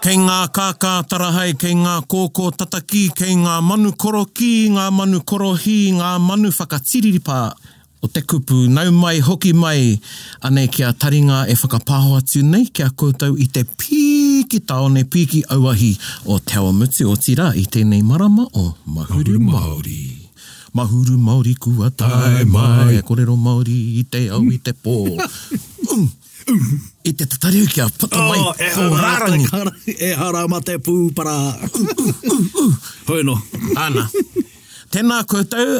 Kei ngā kākā tarahae, kei ngā kōkō tatakī, kei ngā manu korokī, ngā manu korohī, ngā manu whakatiriripa o te kupu, nau mai, hoki mai, anei ki a taringa e whakapāho atu nei ki a koutou i te pīki tāone, pīki auahi o Te Awamutu, otirā, i tēnei marama o Mahuru Māori. Mahuru Māori kua tae mai, kōrero Māori i te au, i te pō. I te tatariu kia puta mai tō rārangi. Oh, ehara ma te pūpara. Hoi anō. Ana. Tēnā koutou,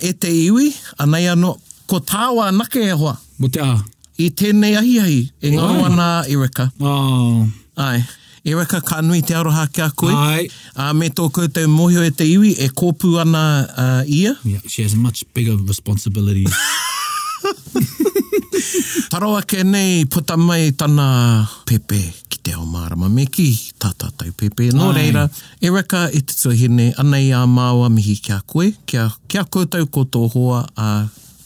e te iwi, anei anō, ko tāua anake e hoa. Mo te aha? I tēnei ahiahi e ngaro ana a Erika. Oh. Ai. E reka ka nui te aroha ki a koe. Aye. Ā, me tō koutou mōhio e te iwi, e kōpū ana ā, ia. Yeah, she has much bigger responsibilities. Taro ake nei i puta mai tana pepe ki te ao mārama. Me kī, tā tātou pepe. Nō reira, e reka e te tuahine, anei ā māua mihi ki a koe, ki a, ki a koutou ko tō hoa, ā,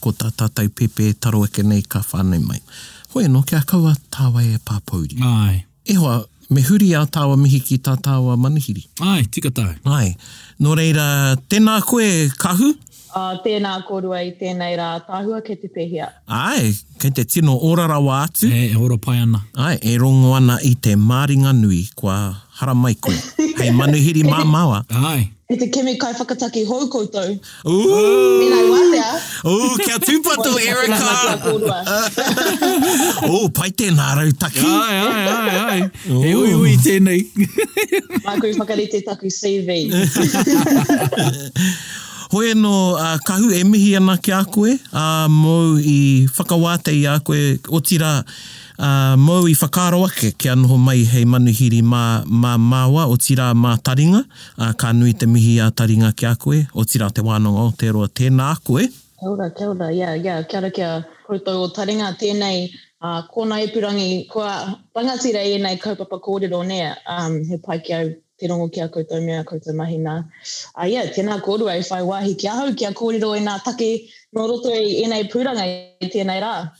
ko tā tātou pepe e taro ake nei ka whānau mai. Hoi anō, kia kaua tāwai e pāpouri. Aye. E hoa, me huri a tāua mihi ki tā tāua manuhiri. Āe, tika tae. Āe. Nō reira, tēnā koe, Kahu. Ā, tēnā kōrua i tēnei rā ātaahua kei te pēhea? Āe, kei te tino ora rawa atu. E ora pai ana. Āe, e rongo ana i te māringa nui kua haramai koe hei manuhiri māmāoa. Āe. Ki te kimi kaiwhakataki hou koutou. Mēnā i wātea. Ooh, kia tūpato, Erica! Ooh, pai tēnā rautaki. Ai, ai, ai, ai. He ui ui tēnei. Māku i whakarite taku CV. Hoi anō, Kahu, e mihi ana ki a koe, mōu i whakawātea i a koe, otirā, mōu i whakaaro ake kia noho mai hei manuhiri mā māua, otirā mā taringa. Ā, ka nui te mihi a Taringa ki a koe, otirā te wānanga o Aotearoa, tēnā koe. Kia ora, kia ora, ia, ia, kia ora kia koutou o Taringa, tēnei, ā, ko nā ipurangi, kua rangatira i ēnei kaupapa kōrero, nē, ā, he pai ki au te rongo ki a koutou me ā koutou mahi, nā. Ā, ia, tēnā kōrua i whai wāhi ki ahau kia kōrero i nā take nō roto i ēnei pūranga i tēnei rā.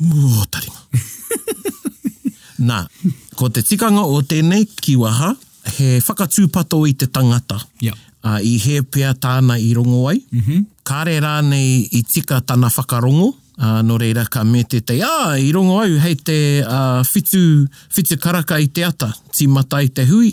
Woo taringa. Na, ko te tikanga o tenei kiwaha, he whakatupato i te tangata. Yep. A i he pea tana i rongo ai. Mm-hmm. Kare ranei i tika tana whakarongo, a no reira ka me tetei, ah, i rongo au hei te, a, whitu, whitu karaka i te ata, timata i te hui,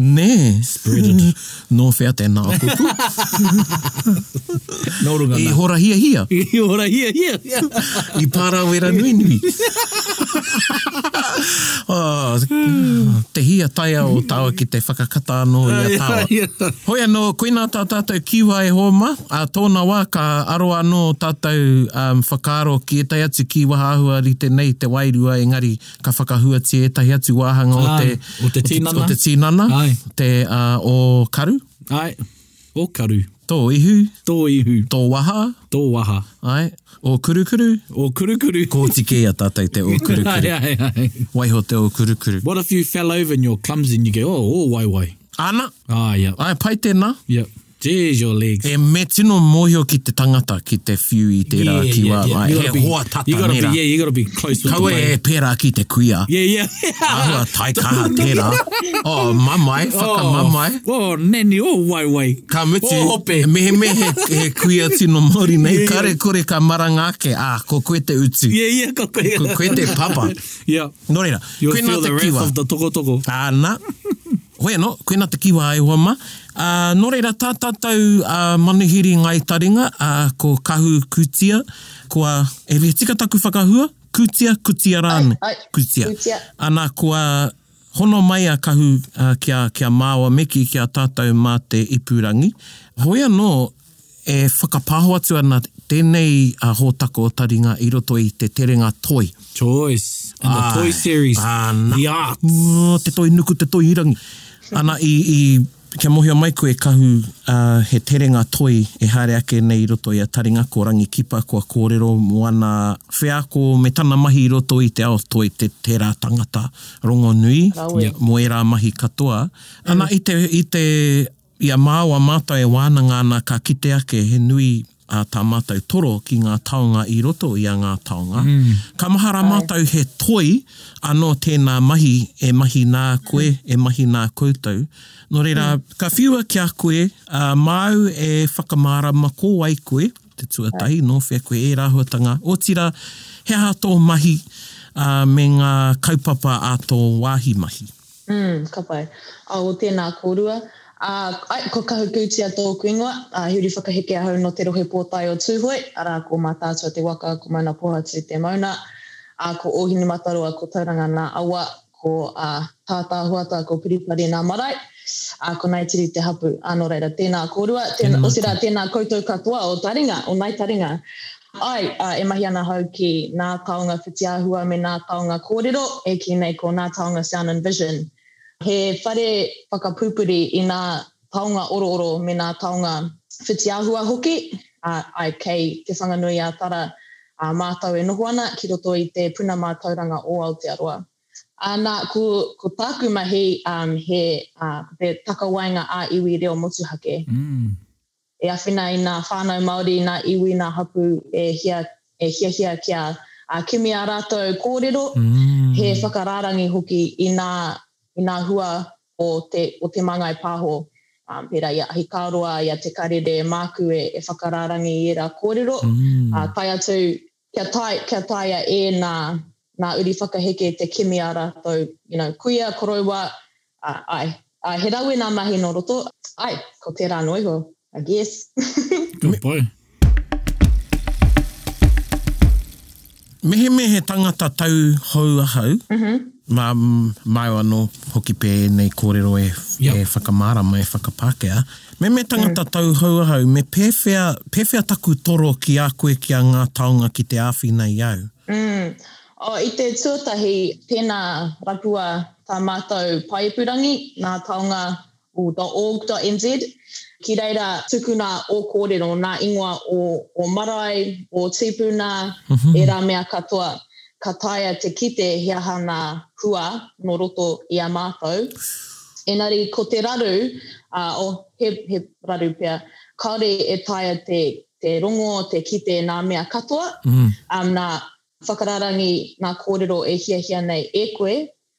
Nē! Spreaded. Nō whea tēnā kupu? Nō runga nā. I hora hiahia. I hora hiahia. I pārāwera nuinui. Te hia taiao o taua ki te whakakata anō i a taua. Hoi anō, koinā tā tātou kiwa e Hōma, ā tōna wā ka aro anō tātou whakaaro ki ētahi atu kīwahaahua rite nei te wairua engari, ka whakahuatia ētahi atu wāhanga o te, o te tinana, o te, tinana, Ai. te uh, o karu. Ai, o karu. Tō ihu. Tō ihu. Tō waha. Tō waha. Ai, o kurukuru. O kurukuru. Kōti kē a tātou te o kurukuru. ai, ai, ai. Waiho te o kurukuru. What if you fell over and you're clumsy and you go, oh, o waiwai. Ana. Ah, yeah. Ai, pai tēnā. Yeah. Geez your legs. E me tino mohio ki te tangata ki te whiu i tera yeah, ki yeah, yeah. he hoa tata you gotta be, yeah, you gotta be close with Kaua e pera ki te kuia. Yeah, yeah. Ahua tai kaha tera. Oh, mamai, whakamamai. Oh, oh, nani, oh, wai, wai. Ka mutu, oh, hope. mehe me he, he kuia tino Māori nei, yeah, kare yeah. kore ka maranga ake, ah, ko koe te utu. Yeah, yeah, ko koe. Ko koe te papa. yeah. Nō reira, koinā te kiwa. Ana, hoi anō, koinā te kiwa e hoa mā. Nō reira, tā tātou manuhiri ngāi taringa, ko Kahu Kutia, kua, e rua tika taku whakahua? Kutia, Kutia rānei? Kutia. Ana, kua hono mai a Kahu ki a māua me kī, ki a tātou mā te ipurangi. Hoi anō, E whakapāho atu ana tēnei hōtaka o Taringa i roto i te terenga toi. Choice, and the Toi Series, the arts. Āna, te toi nuku, te toi hirangi. Ana, i, i, kia mohio mai koe Kahu, he terenga toi e haere ake nei i roto i a Taringa, ko Rangi Kipa, kua kōrero mō ana wheako me tana mahi i roto i te ao toi, te, tērā tangata rongonui mō ērā mahi katoa. Ana, i te, i te. I a māua mātou e wānanga ana ka kite ake he nui a tā mātou toro ki ngā taonga i roto i a Ngā Taonga. Ka mahara mātou he toi anō tēnā mahi e mahi nā koe, e mahi nā koutou. Nō reira, ka whiua ki a koe, māu e whakamārama ko wai koe, te tuatahi, nō whea koe e āhuatanga, otirā, he aha tō mahi me ngā kaupapa a tō wāhi mahi. Mm, ka pai. Awo tēnā kōrua. Ā, ai, ko Kahukūtia tōku ingoa, ā, he uri whakaheke ahau nō te rohe pōtae o Tūhoe, arā, ko Mātaatua te waka, ko Maunapohatu te mauna, ā, ko Ōhinumataroa, ko Tauranga nā awa, ko ā, Tātāhuata, ko Puripare nā marae, ā, ko Naitiri te hapu. Ā, nō reira, tēnā kōrua, tēnā, otirā, tēnā koutou katoa o Taringa, o Ngāi Taringa. Āe, ā, e mahi ana ahau ki nā taonga whitiāhua me nā taonga kōrero, e kī nei ko Nā Taonga Sound and Vision. He whare whakapupuri i nā taonga orooro me nā taonga whitiāhua hoki, ā, āe, kei Te Whanganui-ā-Tara ā mātou e noho ana ki roto i te Puna Mātauranga o Aotearoa. Ā, nā, ko, ko tāku mahi, um, he, ā, ko te takawaenga ā-iwi reo motuhake. Mm. e awhina i nā whānau Māori, nā iwi, nā hapū e hia, e hiahia kia a, kimi ā rātou kōrero, he whakarārangi hoki i nā, i nā hua o te, o Te Māngai Pāho, ā, pērā i a Ahikāroa, i a Te Karere, māku e, e whakarārangi i ērā kōrero, ā, tae atu Kia tae, kia taea e nā, nā uri whakaheke te kimi a rātou, you know, kuia, koroua, ā, āe. Ā, he rawe nā mahi nō roto. Āe, ko tērā noa iho, I guess. Ka pai. Mehemea he tangata tau hou ahau, mā, māu anō hoki pea ēnei kōrero e, e whakamārama, e whakapākehā, Me me tangata tauhou ahau, me pewhea, pewhea taku toro ki a koe ki a ngā taonga ki te āwhina i au? Mm. Oh, i te tuatahi, tēnā rapua tā mātou pae ipurangi, ngā taonga o .org.nz, ki reira tukuna ō kōrero, ngā ingoa o ō marae, ō tīpuna, ērā mea katoa. Ka taea te kite he aha ngā hua nō roto i a mātou. Engari ko te raru, ā, oh, he, he raru pea, kāore e taea te, te rongo, te kite nā mea katoa, ā, nā, whakarārangi ngā kōrero e hiahia nei e koe,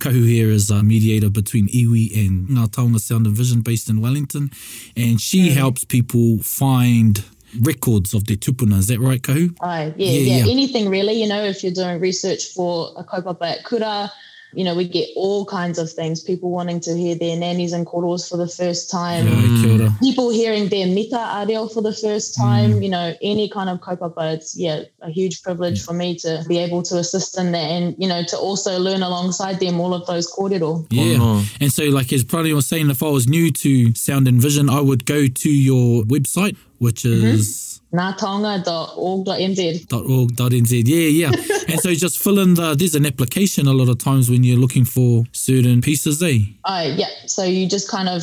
Kahu here is a mediator between Iwi and Ngā Taonga Sound and Vision based in Wellington, and she yeah. helps people find records of their tupuna. Is that right, Kahu? Aye, yeah, yeah, yeah, yeah. Anything really, you know, if you're doing research for a kaupapa at Kura, you know, we get all kinds of things. People wanting to hear their nannies and koros for the first time. Yeah, people hearing their mita areo for the first time. Mm. You know, any kind of kaupapa. It's yeah, a huge privilege for me to be able to assist in that, and you know, to also learn alongside them all of those korero. Yeah, and so like as Prady was saying, if I was new to Sound and Vision, I would go to your website which mm-hmm. is mm-hmm. natonga.org.nz. Yeah, yeah. and so you just fill in the, there's an application a lot of times when you're looking for certain pieces, eh? Oh, uh, yeah. So you just kind of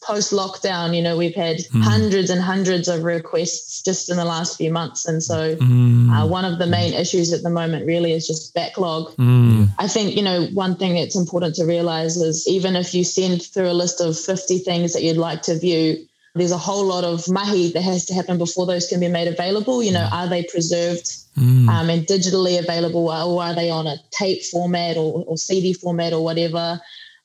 post lockdown, you know, we've had mm. hundreds and hundreds of requests just in the last few months. And so, mm. uh, hmm. one of the main issues at the moment really is just backlog. Mm. I think, you know, one thing that's important to realize is even if you send through a list of 50 things that you'd like to view, there's a whole lot of mahi that has to happen before those can be made available. You know, are they preserved mm. um, and digitally available, or are they on a tape format or, or CD format or whatever?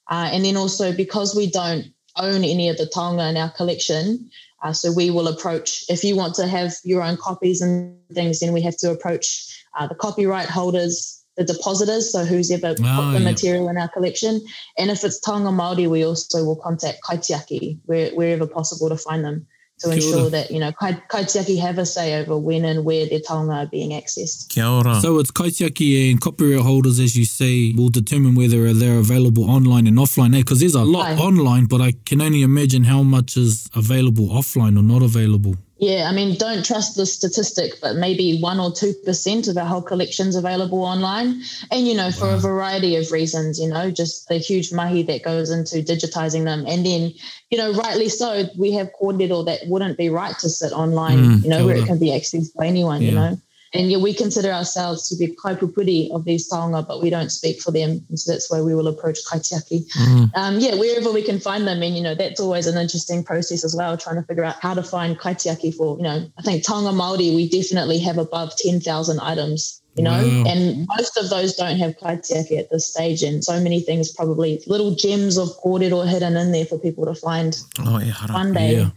Uh, and then also because we don't own any of the tonga in our collection. Uh, so we will approach, if you want to have your own copies and things, then we have to approach uh, the copyright holders, the depositors, so who's ever put oh, the yeah. material in our collection. And if it's Tonga Māori, we also will contact kaitiaki where, wherever possible to find them. to Kia ensure ora. that, you know, kai, kaitiaki have a say over when and where their taonga are being accessed. Kia ora. So it's kaitiaki and copyright holders, as you see, will determine whether they're available online and offline, because eh? there's a lot Aye. online, but I can only imagine how much is available offline or not available. Yeah, I mean, don't trust the statistic, but maybe one or two percent of our whole collection's available online, and you know, for wow. a variety of reasons, you know, just the huge mahi that goes into digitizing them, and then, you know, rightly so, we have core that wouldn't be right to sit online, mm, you know, where it can be accessed by anyone, yeah. you know. And yet we consider ourselves to be Kaipupuri of these Taonga, but we don't speak for them. And so that's why we will approach Kaitiaki. Mm. Um, yeah, wherever we can find them. And, you know, that's always an interesting process as well, trying to figure out how to find Kaitiaki for, you know, I think Taonga Māori, we definitely have above 10,000 items you know wow. and most of those don't have kaitiaki at this stage and so many things probably little gems of kōrero hidden in there for people to find oh, e hara, one day yeah.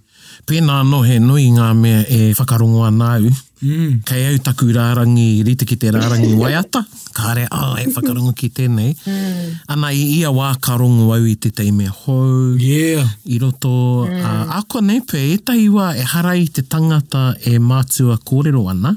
Pēnā anō he nui ngā mea e whakarongo ana au. Mm. Kei au taku rārangi, rite ki te rārangi waiata. Kāre, oh, e whakarongo ki tēnei. Mm. Ana i ia wā ka rongo au i te teime hou. Yeah. I roto, mm. uh, ako nei pē, etahi wā e hara i te tangata e mātua kōrero ana.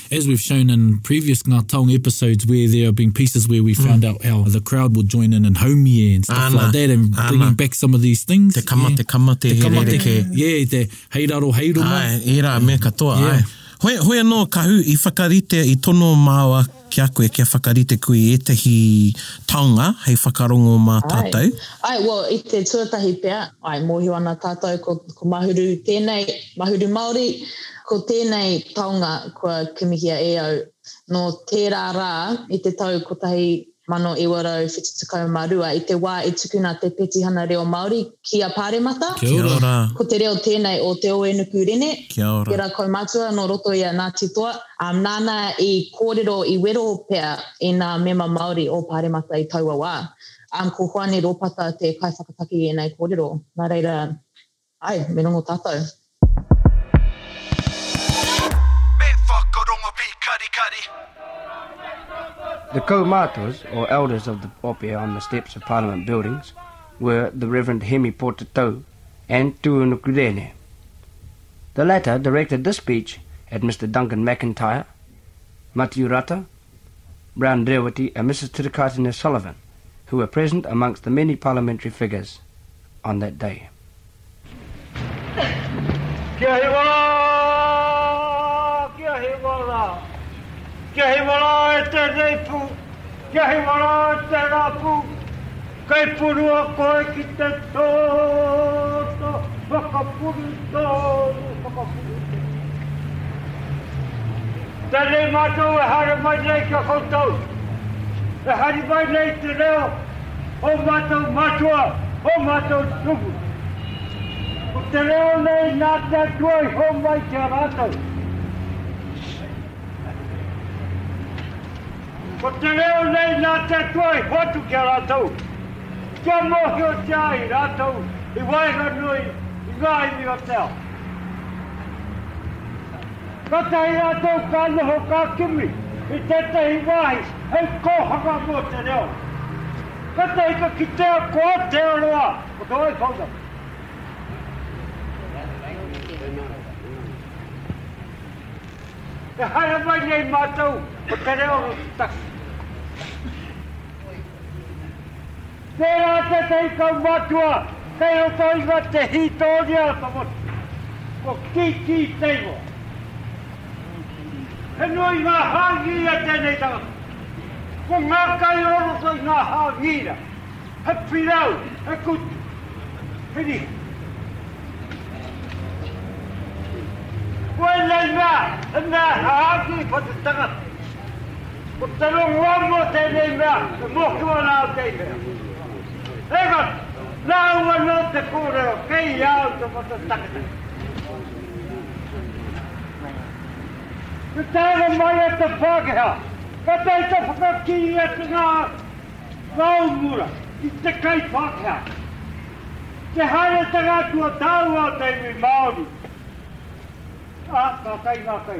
As we've shown in previous Ngā Taonga episodes where there have been pieces where we found mm. out how the crowd would join in and haumie and stuff Ana. like that and Ana. bringing back some of these things. Te kama, yeah. te kama, te, te kama, te, ke. Yeah, te hei raro, hei roma. Ai, e rā, mea katoa. Yeah. Ai. Hoi, hoi anō, Kahu, i whakarite, i tono māua ki a koe kia whakarite koe i ētahi taonga hei whakarongo mā tātou. Ai, ai well, i te tuatahi pia, ai, mōhio ana tātou ko, ko Mahuru tēnei, Mahuru Māori, Ko tēnei taonga kua kimihia e au nō tērā rā i te tau 1972 i te wā i tukuna te Petihana Reo Māori ki a Pāremata. Kia ora. Kia ora. Ko te reo tēnei o Te Oenuku Rene. Kia ora. Tērā kaumatua nō roto i a Ngāti Toa, ā, nāna i kōrero, i wero pea i ngā mema Māori o Pāremata i taua wā. Ā, ko Hoani Rōpata te kaiwhakataki i ēnei kōrero. Nā reira, ai, menongo tātou. The Kaumatas, or elders of the popia on the steps of Parliament buildings, were the Reverend Hemi Portetou and Tuunukudene. The latter directed this speech at Mr. Duncan McIntyre, Rata, Brown Drewati, and Mrs. Tirikatine Sullivan, who were present amongst the many parliamentary figures on that day. Kia he wā rā, kia he wā rā, kia he wā rā e tēnei pū, kia he wā rā e tērā pū, kei purua koe ki te tōtō whakapuru tōu whakapuru te pū. Tēnei mātou e haere mai nei ki a koutou, e hari mai nei te reo, ō mātou mātua, ō mātou tupu. Ko te reo nei nā te Atua i hōmai ki a rātou. Ko te reo nei nā te Atua i hoatu ki a rātou, kia mōhiotia ai rātou i waenganui i ngā iwi o te ao. Kātahi rātou ka noho ka kimi i tētahi wāhi hei kōhanga mō te reo. Kātahi ka kitea ko Aotearoa ko te wai pounamu. E haramai nei mātou ko te reo o te take. Tērā tētahi kaumatua kei roto i ngā te hītoria o te motu, ko Kiki Taylor. He nui ngā hāngī a tēnei tangata. Ko ngā kai o roto i ngā hāngīra, he pirau, he kutu, he niho. Ko ēnei mea he mea hāngī mō te tangata. Ko te rongoā mō tēnei mea e mōhio ana au kei hea. Engari, nāu anō te kōrero kei a au te mata taketake. I tāna mai e te Pākehā, ka taita whakakī atu ngā Māumura i te kai Pākehā. Te haeretanga atu o tāua o te iwi Māori, ā, ka kai ngā kai.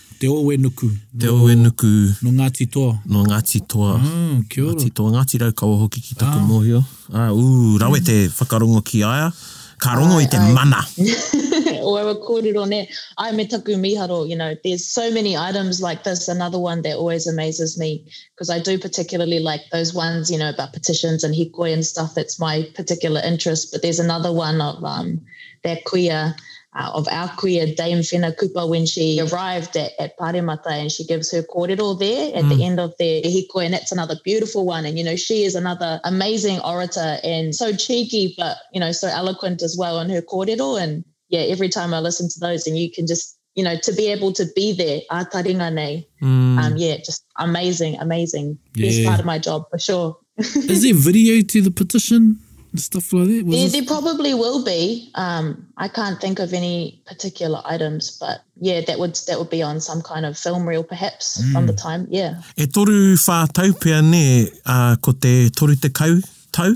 Te Owenuku. Te Owenuku. No Ngati Toa. No Ngati Toa. Ah, kia ora. Ngati Toa, Ngati Raukawa hoki ki taku ah. mohio. Ah, ū, rawe te whakarongo ki a ia. Ka rongo ai, i te ai. mana. o aua kōrero, ne? Ai me taku mīharo, you know, there's so many items like this. Another one that always amazes me, because I do particularly like those ones, you know, about petitions and hikoi and stuff. That's my particular interest. But there's another one of um, that queer, uh, of our queer Dame Fina Kupa when she arrived at, at Paremata and she gives her kōrero there at mm. the end of the hiko and that's another beautiful one and you know she is another amazing orator and so cheeky but you know so eloquent as well in her kōrero and yeah every time I listen to those and you can just you know to be able to be there ataringane mm. um yeah just amazing amazing yeah. best part of my job for sure is there video to the petition stuff like that? There, there probably will be. Um, I can't think of any particular items, but yeah, that would that would be on some kind of film reel perhaps mm. from hmm. the time. Yeah. E toru whātaupia ne uh, ko te toru te kau tau?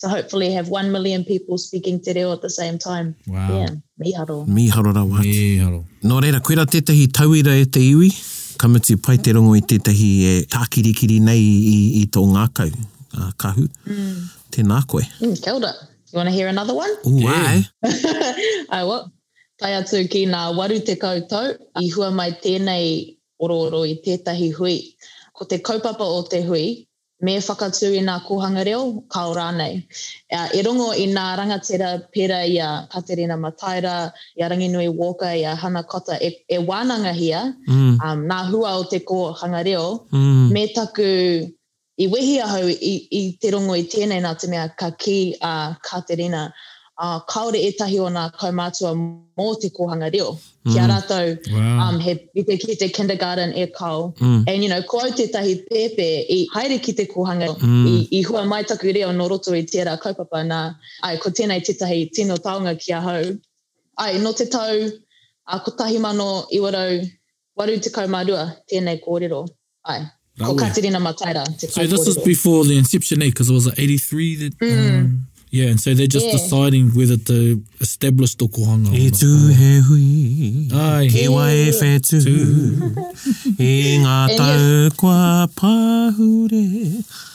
to hopefully have 1 million people speaking te reo at the same time. Wow. Yeah, mīharo. Mīharo rawa atu. Mīharo. Nō reira, koe rā tētahi tauira e te iwi, ka mutu pai te rongo i tētahi e tākirikiri nei i, i, i tō ngākau, uh, kahu. Mm. Tēnā koe. Mm, kia ora. You want to hear another one? Ooh, yeah. ai. ai, what? Tai atu ki nā waru te kau tau, i hua mai tēnei orooro i tētahi hui. Ko te kaupapa o te hui, Me whakatū i nā kōhanga reo, kāo rānei. E rongo i nā rangatira pērā i a Katerina Mataira, i a Ranginui Walker, i a Hana Cotter e, e wānangahia, nā hua o te kōhanga reo, me taku, i wehi ahau i, i te rongo i tēnei nā te mea ka kī a Katerina, ā, kāore ētahi o nā kaumātua mō te kōhanga reo. ki a rātou. Wow. Um, he, i te, ki te kindergarten e kao. Mm. And, you know, ko au tētahi pēpē i haere ki te kōhanga, mm. i, i hua mai taku reo no roto i tērā kaupapa nā, ai, ko tēnei tētahi tino taonga ki a hau. Ai, no te tau a 1982 tēnei kōrero. Ai. Rawe. Ko Katerina Mataira te So this is before the inception, eh? Because it was like 83 that... Mm. Um, yeah, and so they're just yeah. deciding whether to establish the kohanga. E tu he hui, Ai. ke wa e whetu, e ngā tau kua pahure.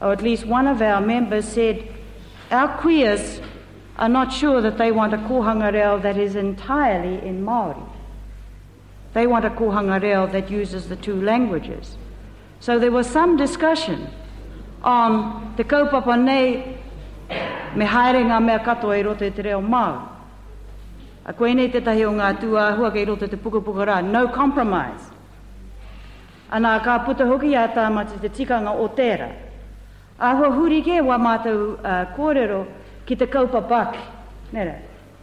or at least one of our members said our queers are not sure that they want a kōhanga reo that is entirely in Māori. They want a kōhanga reo that uses the two languages. So there was some discussion on te kaupapa nei me haere ngā mea katoa i roto i te reo Māori. A koe nei tētahi o ngā tūāhua kei roto te pukapuka rā, no compromise. Anā, ka puta hoki i a Tāmati te tikanga o tērā. Āhua huri kē wā mātou kōrero ki te kaupapa ake, nē rā,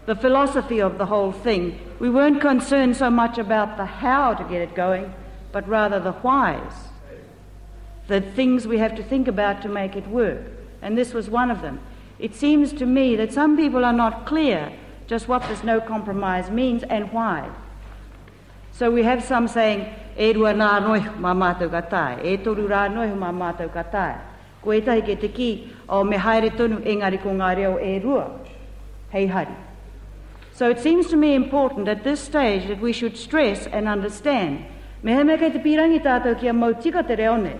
the philosophy of the whole thing, we weren't concerned so much about the how to get it going, but rather the whys, the things we have to think about to make it work, and this was one of them. It seems to me that some people are not clear just what this no compromise means and why. So we have some saying e rua nā noe mā mātou ka tae, e toru rā noe mā mātou ka tae. Ko ētahi kei te kī, oh me haere tonu engari ko ngā reo e rua hei hari. So it seems to me important at this stage that we should stress and understand mehemea kei te pīrangi tātou kia mau tika te reo nei,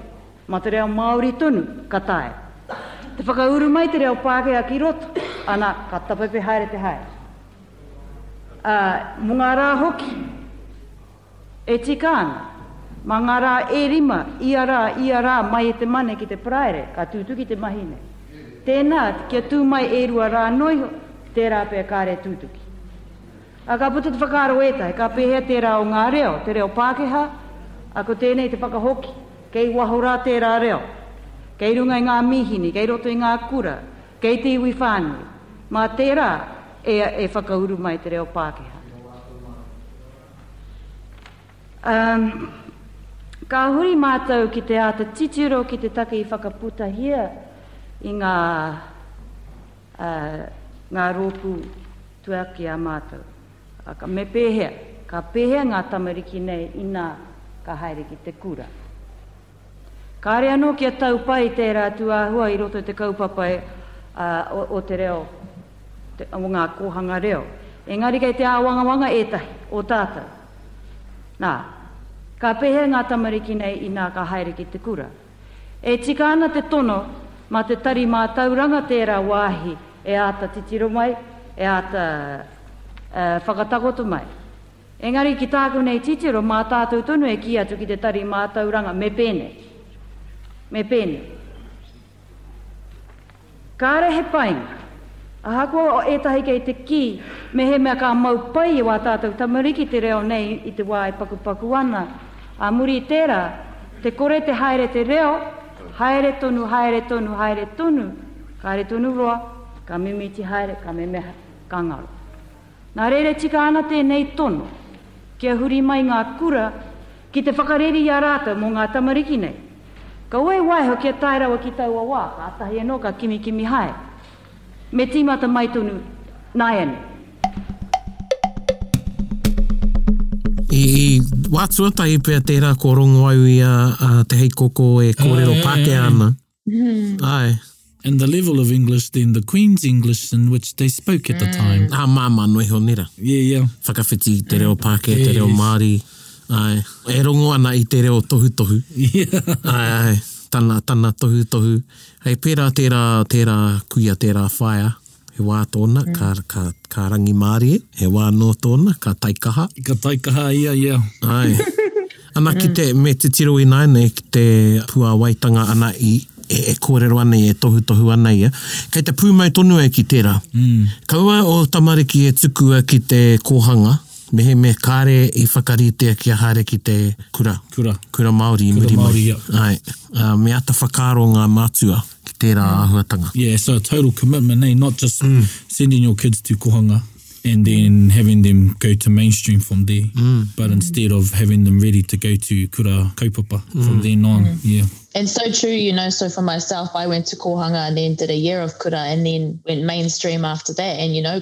mā te reo Māori tonu ka tae. Te whakauru mai te reo Pākehā ki roto, ana ka tapepe haere te haere. ā, mō ngā rā hoki e tika ana, mā ngā rā e rima, ia rā, ia rā, mai e te Mane ki te Paraire, ka tūtuki te mahi nei. Tēnā, kia tū mai e rua rā noa iho, tērā pea kāre e tūtuki. Ā, ka puta te whakaaro ētahi, ka pēhea tērā o ngā reo, te reo Pākehā, ā, ko tēnei te whakahoki, kei waho rā tērā reo, kei runga i ngā mīhini, kei roto i ngā kura, Kei te iwi whānui. Mā tērā e e whakauru mai te reo Pākehā. Um, ka huri mātou ki te āta titiro ki te take i whakaputahia i ngā, uh, ngā rōpū tuaki a mātou. Ka me pēhea, ka pēhea ngā tamariki nei inā ka haere ki te kura. Kāre anō kia tau pai tērā atu āhua i roto i te kaupapa o te reo, o ngā kōhanga reo. Engari kei te āwangawanga ētahi o tātou. Nā, ka pēhea ngā tamariki nei inā ka haere ki te kura? E tika ana te tono mā te tari mātauranga tērā wāhi e āta titiro mai, e āta whakatakoto mai. Engari ki tāku nei titiro, mā tātou tonu e kī atu ki te Tari Mātauranga, me pēnei, me pēnei, Kāre he painga, ahakoa ētahi kei te kī mehemea ka mau pai o ā tātou tamariki te reo nei i te wā e pakupaku ana, ā muri i tērā, te kore te haere te reo, haere tonu, haere tonu, haere tonu, kāre tonu roa, ka mimiti haere, ka memeha, ka ngaro. Nā reira e tika ana tēnei tono kia huri mai ngā kura ki te whakareri i a rātou mō ngā tamariki nei. Ka waewaeho kia tae rawa ki taua wā, kātahi anō ka kimikimi haere. Me tīmata mai tonu nāianei. I wā tuatahi pea tērā kua rongo au i a Te Heikoko e kōrero Pākehā ana. Mm. Aye. And the level of English then the Queen's English in which they spoke at the mm. time. Ah, māma no iho nera. Yeah, yeah. Whakawhiti te reo Pākehā, yes. te reo Māori. Ai, e rongo ana i te reo tohutohu. Yeah. Ai, ai, tana, tana tohutohu. Hei pērā tērā, tērā kuia, tērā whaia. He wā tōna, ka, ka, ka rangimārie. He wā anō tōna, ka taikaha. Ka taikaha ia, ia. Āe. Ana ki te, me te tiro ināianei ki te puāwaitanga ana i, e, e kōrero ana ia, e tohutohu ana ia. Kei te pūmau tonu au ki tērā. Kaua ō tamariki e tukua ki te kōhanga, mehemea kāre i whakaritea kia haere ki te kura. Kura. Kura Māori i muri mai. Kura Māori, ia. Āe. Ā, me āta whakaaro ngā mātua. ki tērā mm. ahuatanga. Yeah, so a total commitment, eh? not just mm. sending your kids to kohanga and then having them go to mainstream from there, mm. but instead of having them ready to go to kura kaupapa mm. from then on, mm. yeah. And so true, you know, so for myself, I went to kohanga and then did a year of kura and then went mainstream after that and, you know,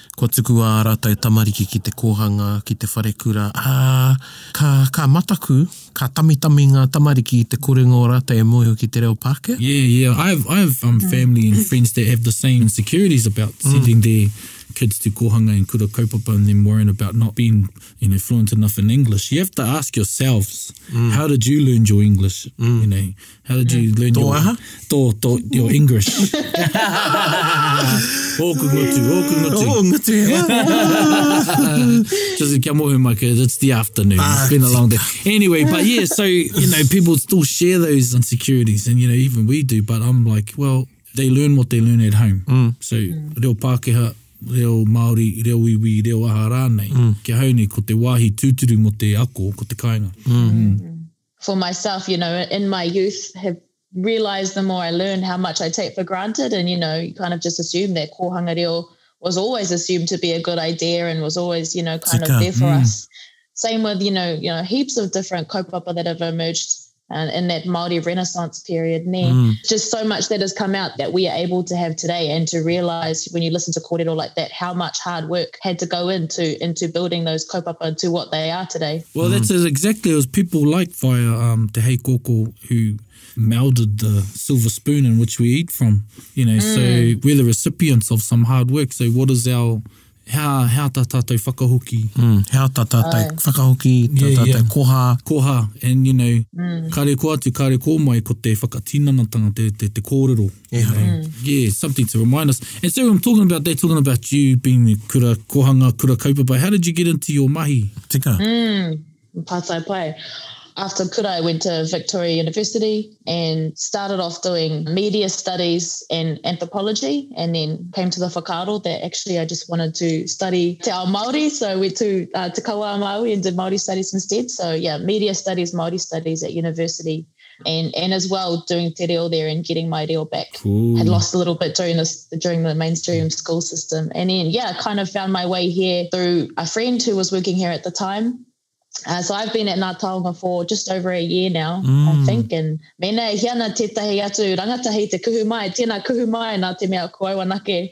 Kua tuku ā rātou tamariki ki te kōhanga, ki te wharekura, ā, ka, ka mataku, ka tamitami ngā tamariki i te korenga o rātou e mōhio ki te reo Pākehā. Yeah, yeah, I have, I have um, family and friends that have the same insecurities about sending their kids to kōhanga and kura kaupapa and them worrying about not being, you know, fluent enough in English. You have to ask yourselves, how did you learn your English, you know? How did you learn Tō your... aha? Tō, tō, your English. ōku ngutu, ōku ngutu. Oh, ngutu e hoa. Just kia mohe mai, because it's the afternoon. Ah, it's been a long day. Anyway, but yeah, so, you know, people still share those insecurities, and, you know, even we do, but I'm like, well, they learn what they learn at home. Mm. So, reo Pākehā, reo Māori, reo iwi, reo aha rānei. Mm. Kia hau nei, ko te wāhi tūturu mo te ako, ko te kāinga. Mm. Mm. For myself, you know, in my youth, have realised the more I learned how much I take for granted and, you know, you kind of just assume that kōhanga reo was always assumed to be a good idea and was always, you know, kind Zika. of there for mm. us. Same with, you know, you know, heaps of different kaupapa that have emerged And in that Māori Renaissance period. There, mm. just so much that has come out that we are able to have today, and to realise when you listen to kōrero like that, how much hard work had to go into into building those up into what they are today. Well, mm. that's exactly as people like via um, Te Hei Koko who melded the silver spoon in which we eat from. You know, mm. so we're the recipients of some hard work. So what is our He aha, he aha tā tātou whakahoki? Mm, he aha tā tātou Ai. whakahoki, tā Yeah, tātou yeah. koha? Koha, and you know, Mm. kāre ko atu, kāre ko mai, ko te whakatinanatanga, te, te, te kōrero. Ehara. Mm. Yeah, something to remind us. And so I'm talking about, they're talking about you being the kura kohanga, kura kaupapa. How did you get into your mahi? Tika. Mm. pātai pai. after Kuta, I went to Victoria University and started off doing media studies and anthropology, and then came to the whakaro that actually I just wanted to study te ao Māori. So I went to uh, Te Kaua Māori and did Māori studies instead. So yeah, media studies, Māori studies at university. And, and as well doing te reo there and getting my reo back. Ooh. Had lost a little bit during this during the mainstream school system, and then yeah, kind of found my way here through a friend who was working here at the time, Uh, so I've been at Ngā Taonga for just over a year now, mm. I think. And mēnā e hiana tētahi atu rangatahi te kuhu mai, tēnā kuhu mai nā te mea ko aiwanake,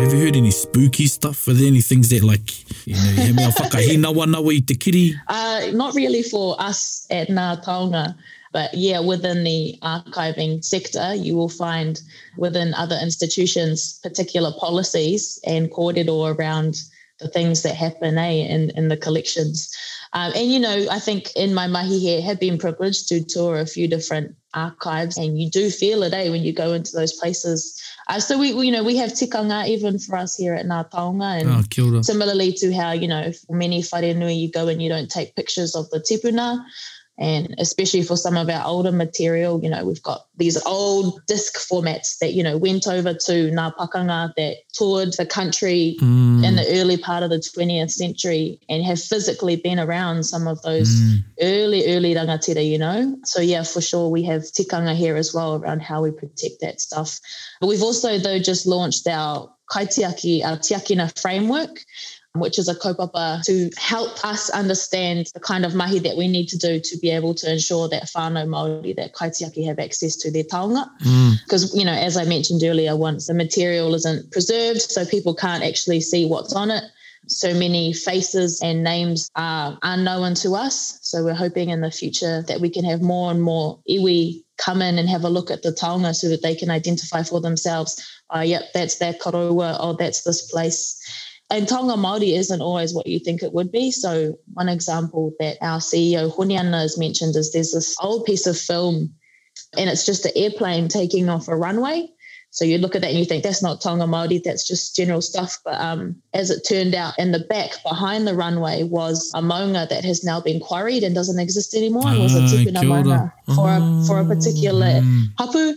Have you heard any spooky stuff? Are there any things that, like, you know, you have me a whakahinawa i te kiri? Uh, not really for us at Ngā Taonga. But yeah, within the archiving sector, you will find within other institutions particular policies and corridor around the things that happen eh, in, in the collections. Um, and, you know, I think in my mahi here, have been privileged to tour a few different archives and you do feel it, eh, when you go into those places. Uh, so we, we, you know, we have tikanga even for us here at Nā Taonga and oh, similarly to how, you know, for many wharenui, you go and you don't take pictures of the tipuna. And especially for some of our older material, you know, we've got these old disc formats that, you know, went over to Ngā Pakanga that toured the country mm. in the early part of the 20th century and have physically been around some of those mm. early, early rangatira, you know. So, yeah, for sure, we have tikanga here as well around how we protect that stuff. But we've also, though, just launched our kaitiaki, our tiakina framework, which is a kaupapa to help us understand the kind of mahi that we need to do to be able to ensure that whānau Māori, that kaitiaki have access to their taonga. Because, mm. you know, as I mentioned earlier, once the material isn't preserved, so people can't actually see what's on it, so many faces and names are unknown to us. So we're hoping in the future that we can have more and more iwi come in and have a look at the taonga so that they can identify for themselves, oh, yep, that's their koroa, or oh, that's this place and Tonga Māori isn't always what you think it would be. So one example that our CEO Huniana has mentioned is there's this old piece of film and it's just an airplane taking off a runway. So you look at that and you think that's not Tonga Māori, that's just general stuff. But um, as it turned out, in the back behind the runway was a maunga that has now been quarried and doesn't exist anymore. It was a ah, tikuna maunga for oh, a for a particular mm. hapu.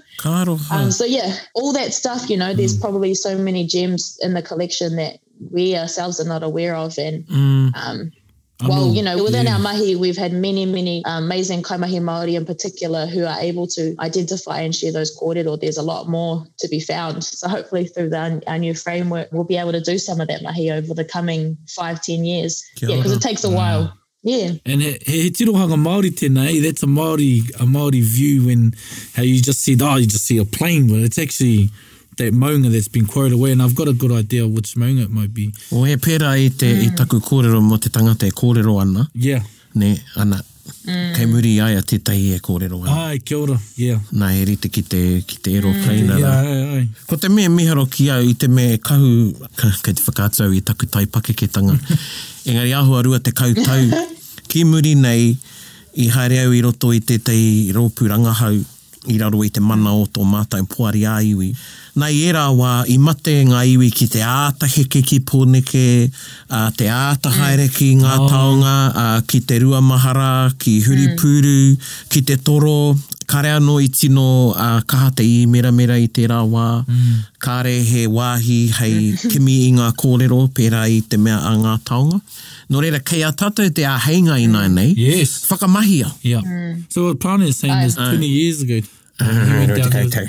Um, so yeah, all that stuff. You know, there's mm. probably so many gems in the collection that we ourselves are not aware of. And mm. um, well, you know, within yeah. our mahi, we've had many, many uh, amazing kaimahi Māori in particular who are able to identify and share those kōrero. There's a lot more to be found. So hopefully through the, our new framework, we'll be able to do some of that mahi over the coming five, ten years. yeah, because it takes a wow. while. Yeah. And he, he tirohanga Māori tēnā, eh? That's a Māori, a Māori view when, how you just said, oh, you just see a plane, but it's actually that maunga that's been quoted away, and I've got a good idea of which maunga it might be. O e pērā i, te, mm. i taku kōrero mō te tangata e kōrero ana. Yeah. Ne, ana, mm. kei muri ai a tētahi e kōrero ana. Ai, kia ora, yeah. Nā, he rite ki te, ki te aeroplane mm. ara. Yeah, ai, ai. Ko te mea miharo ki au, i te mea e kahu, kei te whakātau i taku taipakeketanga, Engari āhua rua tekau tau ki muri nei i haere au i roto i tētahi rōpū rangahau i raro i te mana o tō mātou Poari ā-Iwi. Nā i ērā wā i mate ngā iwi ki te āta heke ki Pōneke, ā, te āta haere ki ngā taonga, ā, ki Te Rua Mahara, ki Huripūru, Ki te toro, kāre anō i tino kaha te īmeramera i tērā wā, kāre he wāhi hei kimi i ngā kōrero pērā i te mea a Ngā Taonga. Nō reira, kei a tātou te āheinga ināianei, whakamahia! Ia. So what Pane is saying is twenty years ago. He went down to.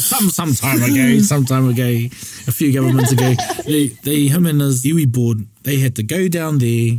Some, some time ago, some time ago, a few governments ago, him and his iwi board, they had to go down there,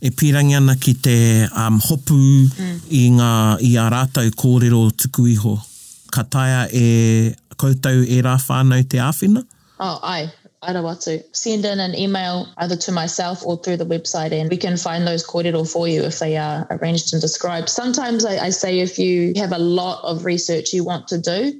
e pīrangi ana ki te um, hopu i, ngā, i ā rātou kōrero tuku iho. Ka taea e koutou ērā whānau te āwhina? Oh, ae, ae rawa atu. Send in an email either to myself or through the website and we can find those kōrero for you if they are arranged and described. Sometimes I, I say if you have a lot of research you want to do,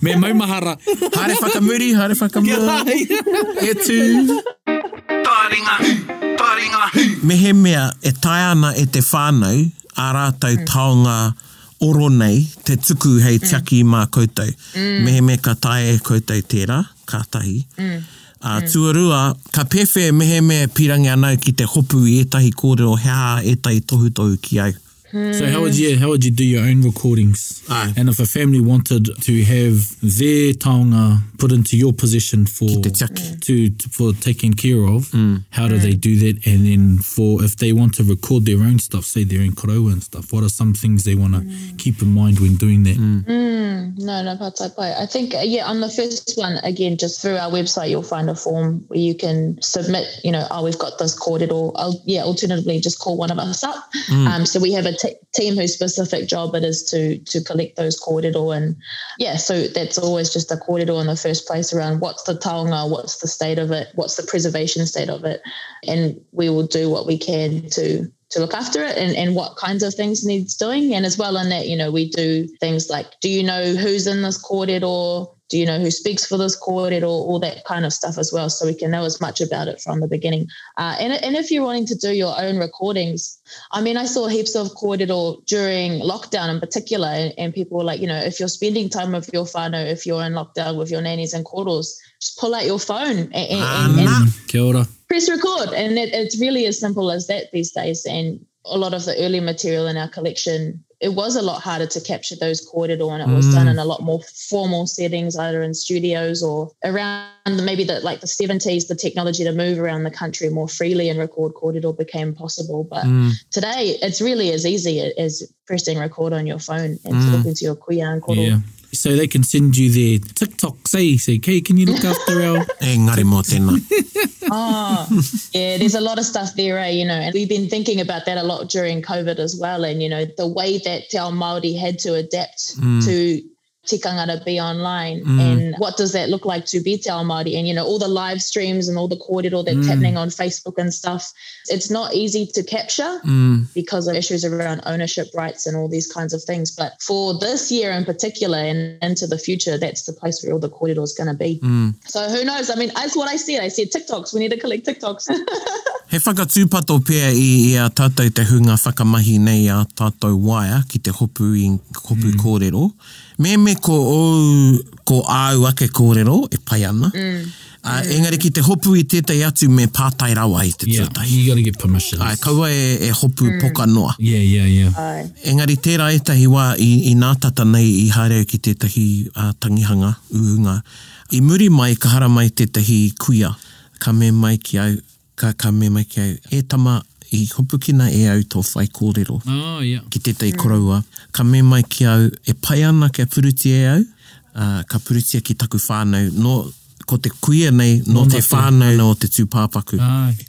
Me maumahara. Haere whakamuri, haere whakamuri. E tū. Taringa, taringa. Mehemea e taea ana e te whānau ā rātou taonga oro nei te tuku hei tiaki mā koutou, mehemea ka taea e koutou tērā, ka tahi. Ā, tuarua, ka pēwhea mehemea e pīrangi ana au ki te hopu i ētahi kōrero he aha ētahi tohutohu ki au. So how would you how would you do your own recordings? Aye. And if a family wanted to have their taonga put into your position for mm. to, to, for taking care of, mm. how do they mm. do that? And then for if they want to record their own stuff, say their own koroa and stuff, what are some things they want to mm. keep in mind when doing that? No, no, I think uh, yeah, on the first one again, just through our website, you'll find a form where you can submit. You know, oh, we've got this corded, or I'll, yeah, alternatively, just call one of us up. Um, so we have a t- team whose specific job it is to to collect those corridor and yeah so that's always just a corridor in the first place around what's the taonga what's the state of it what's the preservation state of it and we will do what we can to to look after it and, and what kinds of things needs doing and as well in that you know we do things like do you know who's in this corridor do you know who speaks for this court at all, all that kind of stuff as well. So we can know as much about it from the beginning. Uh, and, and if you're wanting to do your own recordings, I mean, I saw heaps of all during lockdown in particular, and, and, people were like, you know, if you're spending time with your whānau, if you're in lockdown with your nannies and corridors, just pull out your phone and, and, and, ah, and press record. And it, it's really as simple as that these days. And a lot of the early material in our collection it was a lot harder to capture those corridor and it was mm. done in a lot more formal settings either in studios or around maybe the like the 70s the technology to move around the country more freely and record corridor became possible but mm. today it's really as easy as pressing record on your phone and mm. talking to your kuya and koro yeah so they can send you their TikTok. Say, say, hey, can you look after our? oh, yeah, there's a lot of stuff there, eh, you know, and we've been thinking about that a lot during COVID as well. And, you know, the way that Te Ao Māori had to adapt mm. to tikanga be online mm. and what does that look like to be te ao Māori and you know all the live streams and all the corridor that's mm. happening on Facebook and stuff It's not easy to capture mm. because of issues around ownership rights and all these kinds of things. But for this year in particular and into the future, that's the place where all the corridor is going to be. Mm. So who knows? I mean, that's what I see. I see TikToks. We need to collect TikToks. He whakatūpato pea i, i a tātou te hunga whakamahi nei a tātou waea ki te hopu i hopu mm. kōrero. Me me ko ōu, ko āu ake kōrero e pai ana. Mm. Ā, engari ki te hopu i tētahi atu me pātai rawa ai te Yeah, tuatahi. you gotta get permission. Āe, kaua e, e hopu poka noa. Yeah, yeah, yeah. Aye. Engari tērā ētahi wā i, i nā tata nei i haere au ki tētahi ā, tangihanga, uhunga. I muri mai ka haramai tētahi kuia, ka mea mai ki au, Ka, ka mema ki a au, E tama, i hopukina e au tō whaikōrero. Oh, ia. Ki tētahi koroua. Ka mea mai ki a au, e pai ana kia purutia e au, ā, ka purutia ki taku whānau, nō, ko te kuia nei, nō te whānau o te tūpāpaku.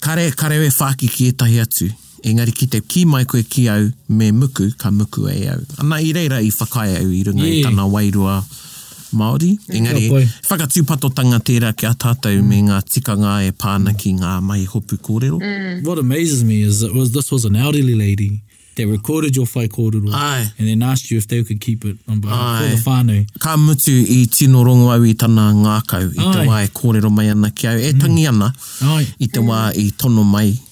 Kāre, kāre au e whāki ki ētahi atu. Engari ki te kī mai koe ki au me muku, ka muku e au. Ana i reira i whakaae au i runga i tana wairua Māori. Engari, whakatūpatotanga tērā ki a tātou me ngā tikanga e pā ana ki ngā mahi hopu kōrero. What amazes me is it was, this was an elderly lady that recorded your whaikōrero and then asked you if they could keep it on behalf for the whānau. Ka mutu i tino rongo au i tana ngākau i te wā e kōrero mai ana ki au, e tangi ana i te wā i tono mai.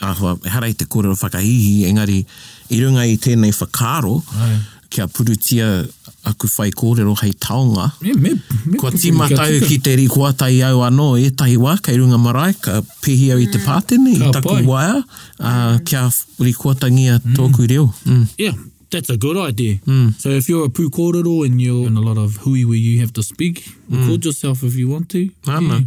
Ahakoa, ehara i te kōrero whakahīhī, engari, i runga i tēnei whakaaro, kia purutia aku whaikōrero hei taonga, kua tīmatau ki te rīkoa taiao anō ētahi wā kei runga marae, ka pēhi au i te pātene, i taku waea, ā, kia rīkoatangia tōku reo. Yeah, that's a good idea. So if you're a pūkōrero and you're in a lot of hui where you have to speak, record yourself if you want to. Āna.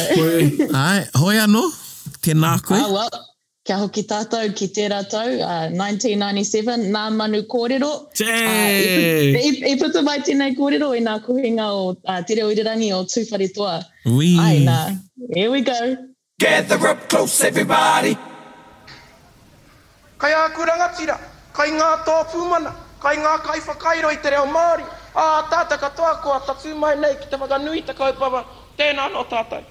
Koe. Āe, hoi anō, tēnā koe. Ā, well, kia hoki tātou ki tērā tau, uh, 1997, nā Manu kōrero. Tē! Uh, i, i, i puta mai tēnei kōrero i nā kohinga o uh, Te Reo Irirangi o Tūwharetoa. Ui. Ai, nā, here we go. Gather up close everybody. Kai āku rangatira, kai ngā tōpū mana, kai ngā kaiwhakairo i te reo Māori, ā tātou katoa kua tatū mai nei ki te whakanui i te kaupapa, tēnā anō tātou.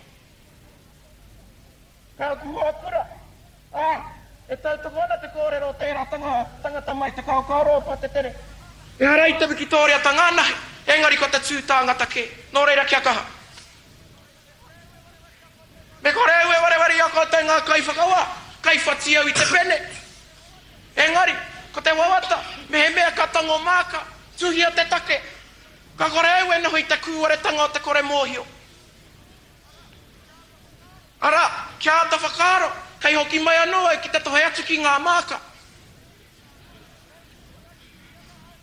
Kai ōku hoa kura, ā, e tautoko ana te kōrero o tērā tangata mai te kaokaoro o Patetere. Ehara i te wikitōriata ngānahi, engari ko te tū tāngata kē. Nō reira kia kaha. Me kore au e wareware i a koutou ngā kaiwhakawā, kaiwhati au i te pene. Engari, ko te wawata, mehemea ka tango māka, tuhia te take, ka kore au e noho i te kūwaretanga o te kore mōhio. Arā, kia āta whakaaro, kei hoki mai anō au ki te tohe atu ki ngā māka.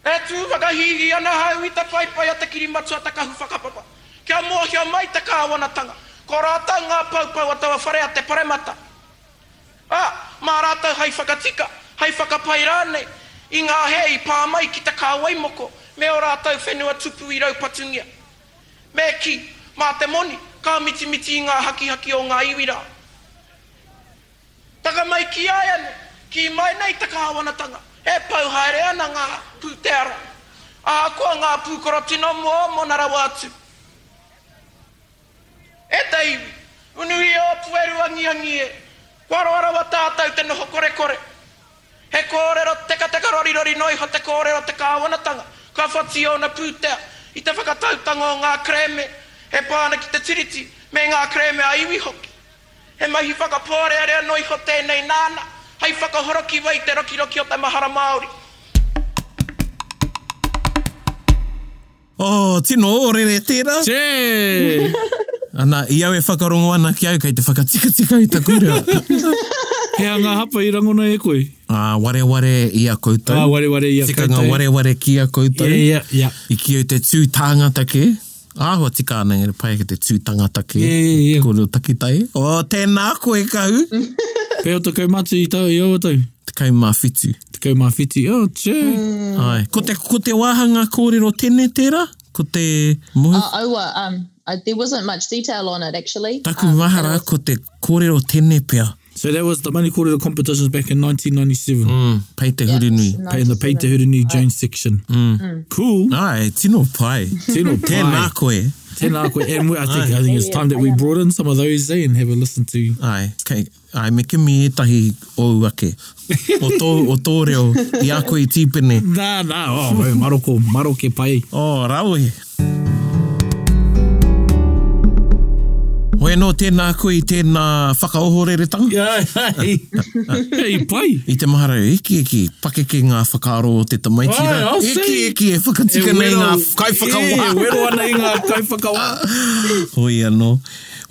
E tū whakahīhī ana hau i te paepae a te kirimatua takahu whakapapa, kia mōhio mai te kāwanatanga, ko rātou ngā poupou o taua whare a te Paremata, ā, mā rātou hai whakatika, hai whakapai rānei i ngā hē i pā mai ki te kāwai moko me ō rātou whenua tupu i raupatungia. Me kī, mā te moni, ka mitimiti i ngā hakihaki o ngā iwi rā. Taka mai kīaianei, kī mai nei te kāwanatanga, e pau haere ana ngā pūteara, ahakoa ngā pūkoro tino mō mona rawa atu. E te iwi, unuhia ō pueru angiangi e, kua roa rawa tātou te noho korekore. He kōrero tekateka rorirori noa iho te kōrero o te kāwanatanga, kua whati ōna pūtea i te whakatautanga o ngā kerēme e pā ana ki te Tiriti me ngā kerēme a iwi hoki. He mahi whakapōrearea noa iho tēnei nāna hei whakahoro ki wai te rokiroki o te mahara Māori. Oh, tino ōrere tērā. Cheers! Ana, i au e whakarongo ana ki au kei te whakatikatika i taku reo. He anga hapa i rangona e koe? Ā, wareware i a koutou. Ā, wareware i a koutou. Tikanga wareware ki a koutou. Yeah, yeah, yeah. I kī au te tū tāngata kē. Āhua tika ana engari pai ake te tū tangata kē. Yeah, yeah, yeah. Ko reo takitai. Oh, tēnā koe kau. Kei o te kaumatu i tau, i aua tau? Te kaumā whitu. Te kaumā whitu, oh, tē. Mm. Ai, ko te, ko te wāhanga kōrero tēne tērā? Ko te mohu? Oh, aua, um, I, there wasn't much detail on it actually. Taku um, mahara, ko te kōrero tēne pea. So that was the Manu Kōrero competitions back in 1997. Mm, pei te huri nui. Yeah. Pei, in the Pei Te Huri Nui Jones section. Mm. Cool. Ai, tino pai. Tino pai. Tēnā koe. Tēnā koe. And we, I think, I think it's time that we brought in some of those eh, and have a listen to. Ai, kei, ai me kimi ētahi ou ake. o tō, o tō reo, i a koe i tīpene. Nā, nā, oh, maroko, maroke pai. Oh, rawe. Hoi anō tēnā koe i tēnā whakaohoreretanga. Ia, hei, hei pai. I te mahara, eki eki, pakeke ngā whakaaro o te tamaiti rā. Oh, eki eki, e whakatika nei ngā kaiwhakawa. E wero ana i ngā kaiwhakawa. Hoi anō.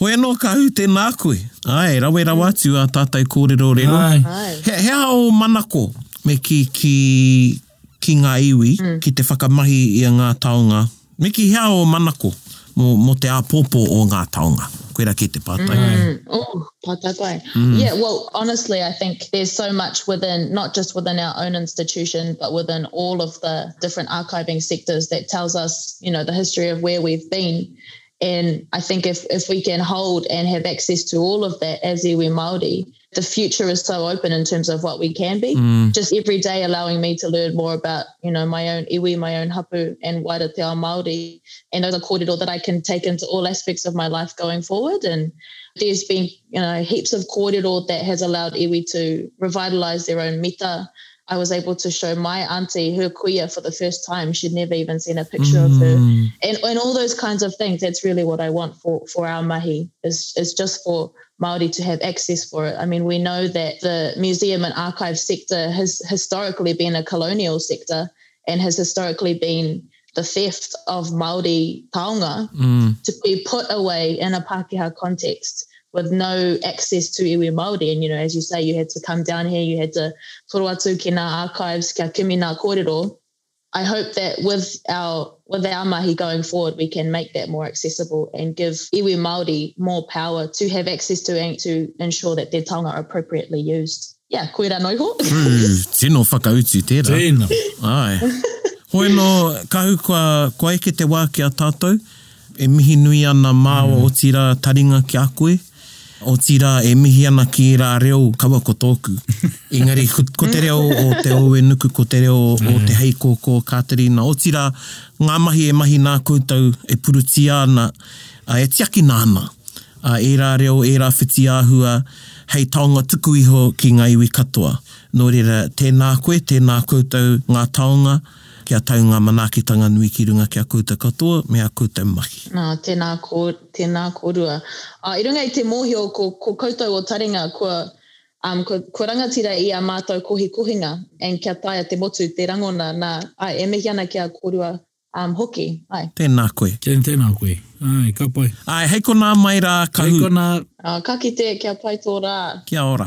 Hoi anō ka hū tēnā koe. Āe, rawe rawa atu ā tātou kōrero rero. He, he aha ō manako? Me kī, ki, ki ngā iwi, ki te whakamahi i a ngā taonga. Me kī, he aha ō manako? Mō, mō te āpōpō o ngā taonga. Koirā kē te pātai. Mm, oh, pātai pai. Yeah, well, honestly, I think there's so much within, not just within our own institution, but within all of the different archiving sectors that tells us, you know, the history of where we've been. And I think if, if we can hold and have access to all of that as iwi Māori, the future is so open in terms of what we can be. Mm. Just every day allowing me to learn more about, you know, my own iwi, my own hapu and waira te ao Māori and those are kōrero that I can take into all aspects of my life going forward. And there's been, you know, heaps of kōrero that has allowed iwi to revitalize their own mita. I was able to show my auntie her kuia for the first time. She'd never even seen a picture mm. of her. Mm. And, and all those kinds of things. That's really what I want for, for our mahi is, is just for Maori to have access for it. I mean, we know that the museum and archive sector has historically been a colonial sector and has historically been the theft of Maori taonga mm. to be put away in a Pākehā context with no access to iwi Māori. And, you know, as you say, you had to come down here, you had to Toruatu ki archives, kia kimi nā kōrero, I hope that with our with our mahi going forward, we can make that more accessible and give iwi Māori more power to have access to and to ensure that their tonga are appropriately used. Ia, koira noa iho. Tino whakautu tera. Tena. Ae. Hoi no, Kahu kua, kua eke te wa ki a tatou, e mihi nui ana maua otira taringa ki a koe, otira e mihi ana ki era reo kaua ko toku. Engari ko te reo o te Owenuku ko te reo o te hei koko Katerina, otira nga mahi e mahi na koutou e purutia ana, e tiakina ana. ā, ērā reo, ērā whiti āhua hei taonga tuku iho ki ngā iwi katoa. Nō reira, tēnā koe, tēnā koutou ngā taonga kia tau ngā manaakitanga nui ki runga ki a koutou katoa me ā koutou mahi. Nā, tēnā, tēnā kōrua. Ā, i runga i te mōhio ko, ko koutou o taringa kua, um, kua, kua rangatira i ā mātou kohikohinga, and kia taea te motu te rangona, nā, āe, e mihi ana ki a kōrua Um, hoki, ai. Tēnā koe. Tēnā, tēnā koe. Ai, ka pai. Ai, hei konā mai rā, ka hū. Hei konā. Uh, ka kite, kia pai tō rā. Kia ora.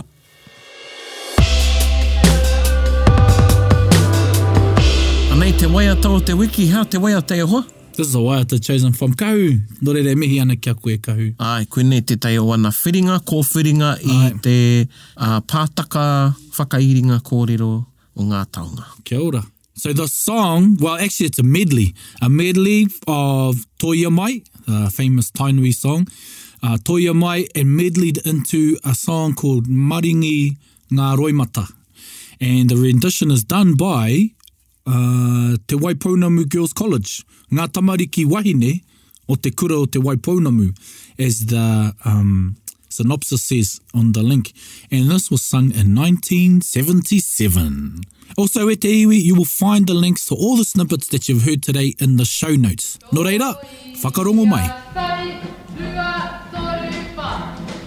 Anei te waiata o te wiki, ha, te waiata e hoa. This is a waiata chosen from Kahu. Nō reira, mihi ana ki a koe, Kahu. Ai, koinei tētahi o ana whiringa, kōwhiringa i Ai. te uh, pātaka whakairinga kōrero o ngā taonga. Kia ora. So the song, well actually it's a medley, a medley of Toia Mai, the famous Tainui song, uh, Toia Mai and medleyed into a song called Maringi Ngā Roimata. And the rendition is done by uh, te Waipounamu Girls College. Ngā tamariki wahine o te kura o te Waipounamu, as the um, synopsis says on the link. And this was sung in 1977. Also, at e the iwi, you will find the links to all the snippets that you've heard today in the show notes. Nō reira, whakarongo mai. Whakarongo mai.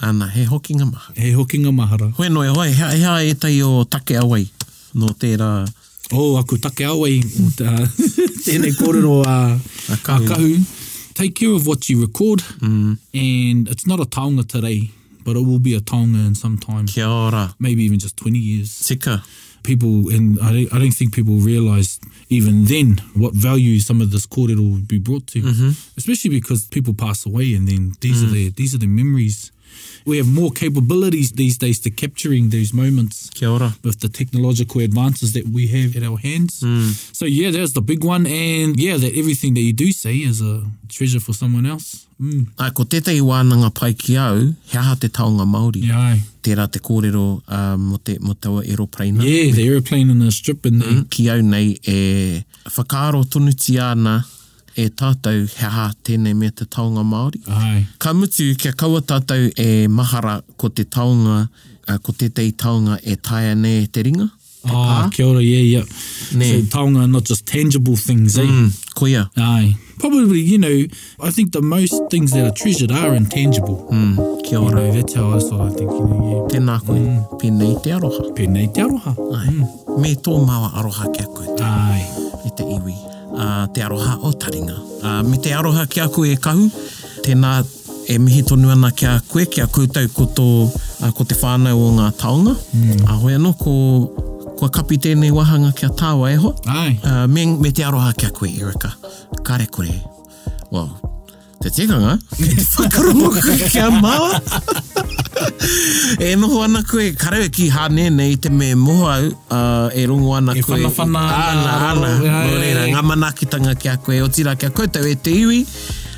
Ana, he hokinga mahara. He hokinga mahara. Hoi noa iho, he aha ētahi o take away nō tērā? Oh, aku take away mō tā tēnei kōrero a Kahu. Take care of what you record and it's not a taonga today but it will be a taonga in some time. Kia ora. Maybe even just 20 years. Tika. People, and I don't think people realise. even then what value some of this kōrero would be brought to, mm-hmm. especially because people pass away and then these mm. are the these are the memories We have more capabilities these days to capturing those moments Kia ora. with the technological advances that we have at our hands. Mm. So yeah, that's the big one. And yeah, that everything that you do see is a treasure for someone else. Āe, ko tētahi wānanga pai ki au, he aha te taonga Māori? Tērā te kōrero mō taua aeroplane. Yeah, the aeroplane on the strip in there. Ki au nei e whakaaro tonutia ana e tātou he aha tēnei mea te taonga Māori. Āe. Ka mutu, kia kaua tātou e mahara ko te taonga, ko tētahi taonga e taea nei e te ringa. Ā, kia ora, yeah, yeah. Nē. So taonga, not just tangible things, eh? Mm, koia. Aye. Probably, you know, I think the most things that are treasured are intangible. Mm, kia You ora. know, that's how I sort of think, you know, yeah. Tēnā koe. Mm. Pēnei te aroha. Pēnei te aroha. Ai. Mm. Me tō māua aroha kia koe. Ai. I te iwi. Uh, te aroha o taringa. Uh, me te aroha ki a koe e kahu. Tēnā E mihi tonu ana ki a koe, ki a koutou ko tō, ko te whānau o ngā taonga. A hoi anō ko, kua kapi tēnei wāhanga kia tāua e hoa. Āe. Me, me te aroha ki a koe Erica. Kāre kore. Well, te tikanga, kei te whakarongo koe ki a māua. E noho ana koe, ka rawe ki Hāne nei i te me moho au, ā, e rongo ana koe. E whanawhana ana. Āna, āna. Nō reira, ngā manaakitanga ki a koe, otirā ki a koutou e te iwi.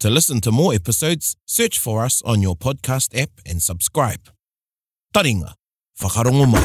To listen to more episodes, search for us on your podcast app and subscribe. Taringa, whakarongo mai.